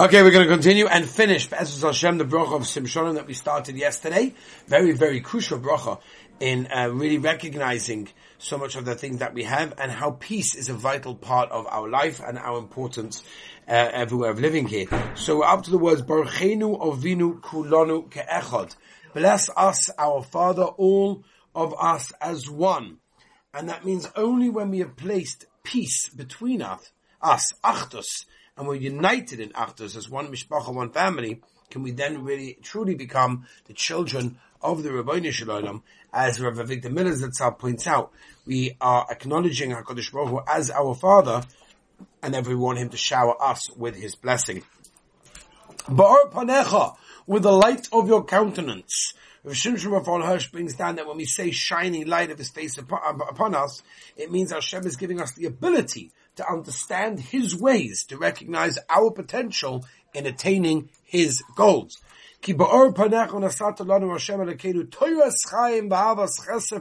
Okay, we're going to continue and finish Be'ezus Hashem, the bracha of Sim Shalom that we started yesterday. Very, very crucial bracha in uh, really recognizing so much of the things that we have and how peace is a vital part of our life and our importance uh, everywhere of living here. So we're up to the words Baruchenu Ovinu Kulonu Ke'echad. Bless us, our Father, all of us as one. And that means only when we have placed peace between us, us, Achdus, and we're united in Achdus as one mishpacha, one family, can we then really truly become the children of the Rabbi Shalom, as Rav Avigdor Miller Zatzal points out, we are acknowledging HaKadosh Baruch Hu as our Father, and then we want Him to shower us with His blessing. Ba'or panecha, with the light of your countenance. Rav Shimshon Rav Hirsch brings down that when we say shining light of His face upon, upon us, it means Hashem is giving us the ability to understand His ways, to recognize our potential in attaining His goals. Chayim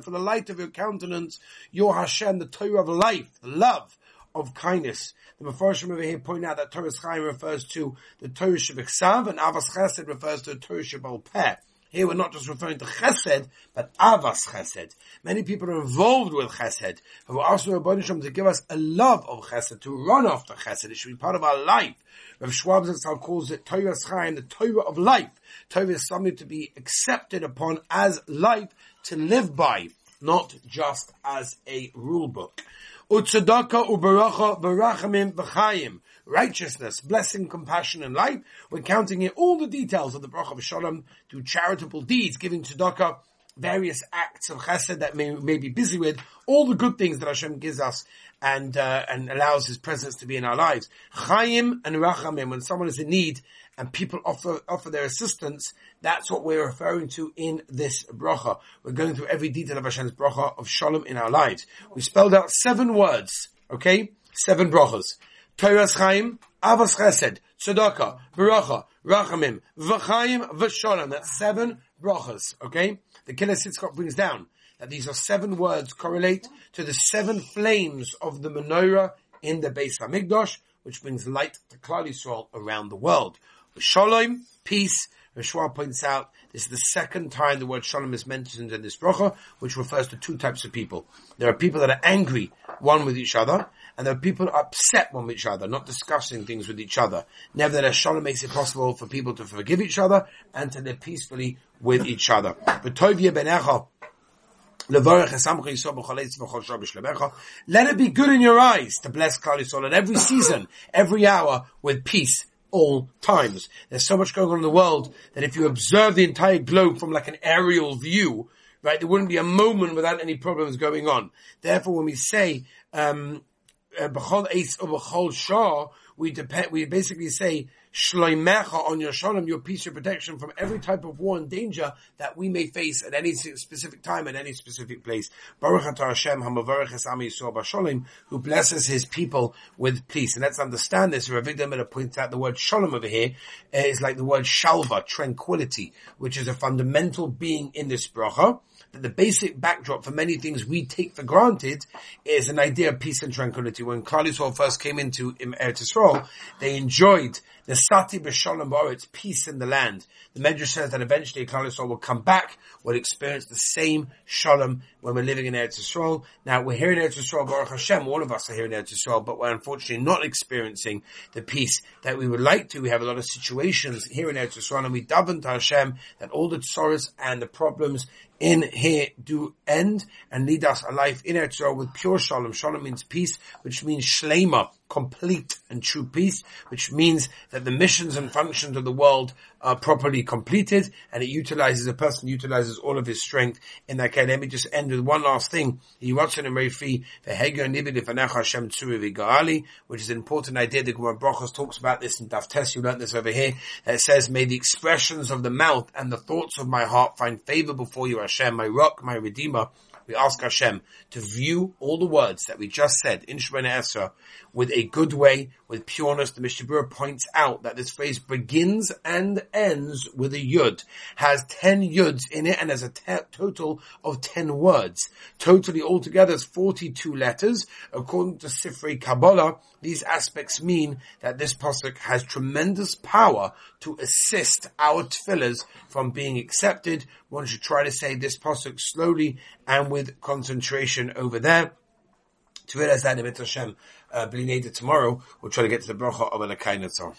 for the light of your countenance, your Hashem, the Torah of life, the love of kindness. The Mepharshim over here point out that Torah Chaim refers to the Torah Shebichsav and Avas Chesed refers to the Torah Peh. Here we're not just referring to chesed, but avas chesed. Many people are involved with chesed. We're asking Rabbi to give us a love of chesed, to run after chesed. It should be part of our life. Rav Schwab calls it Torah Chaim, the Torah of life. Torah is something to be accepted upon as life, to live by, not just as a rule book. Utzedaka ubaracha barachamim v'chayim righteousness, blessing, compassion, and life. We're counting here all the details of the bracha of Shalom charitable deeds, giving tzedakah, various acts of chesed that may, may be busy with, all the good things that Hashem gives us and uh, and allows His presence to be in our lives. Chaim and rachamim, when someone is in need and people offer offer their assistance, that's what we're referring to in this bracha. We're going through every detail of Hashem's bracha of shalom in our lives. We spelled out seven words, okay? Seven brachas. Torah's Chaim, Avos Chesed, Tzedakah, Baracha, Rachamim, V'chaim, V'sholem. That's seven brachas, okay? The Killer Sitzkot brings down that these are seven words correlate to the seven flames of the menorah in the Beis Hamikdash, which brings light to Klal Yisrael around the world. Shalom, peace. Rav Schwab points out this is the second time the word shalom is mentioned in this bracha, which refers to two types of people. There are people that are angry one with each other, and there are people upset one with each other, not discussing things with each other. Nevertheless, Shalom makes it possible for people to forgive each other and to live peacefully with each other. But let it be good in your eyes to bless Klal Yisrael at every season, every hour with peace all times. There's so much going on in the world that if you observe the entire globe from like an aerial view, right, there wouldn't be a moment without any problems going on. Therefore, when we say, um, uh, we depend, we basically say, shloimecha on your shalom, your peace, your protection from every type of war and danger that we may face at any specific time, at any specific place. Baruch Hashem, hamavarech es am Yisrael who blesses his people with peace. And let's understand this. Rav Miller points out the word shalom over here uh, like the word shalva, tranquility, which is a fundamental being in this bracha that the basic backdrop for many things we take for granted is an idea of peace and tranquility. When Klal Yisrael first came into Eretz Yisrael, they enjoyed the Sati B'Shalom It's peace in the land. The Medrash says that eventually Klal Yisrael will come back, will experience the same Shalom when we're living in Eretz Yisrael. Now we're here in Eretz Yisrael, Baruch Hashem, all of us are here in Eretz Yisrael, but we're unfortunately not experiencing the peace that we would like to. We have a lot of situations here in Eretz Yisrael and we daven to Hashem that all the sorrows and the problems in here do end and lead us a life in Eretz Yisrael with pure Shalom. Shalom means peace, which means Shlema, complete and true peace, which means that the missions and functions of the world are properly completed and it utilizes, a person utilizes all of his strength in that case. Let me just end with one last thing. Which is an important idea. The Gemara Brachos talks about this in Daf You learned this over here. It says, may the expressions of the mouth and the thoughts of my heart find favor before you, Hashem, my rock, my redeemer, we ask Hashem to view all the words that we just said in Shemona Esra with a good way, with pureness. The Mishnah Berurah points out that this phrase begins and ends with a yud, has ten yuds in it, and has a total of ten words. Totally altogether is 42 letters. According to Sifrei Kabbalah, these aspects mean that this pasuk has tremendous power to assist our tefillahs from being accepted. One should try to say this pasuk slowly and with concentration over there. To realize that in Hashem, uh, tomorrow, we'll try to get to the bracha of an Akainatzah.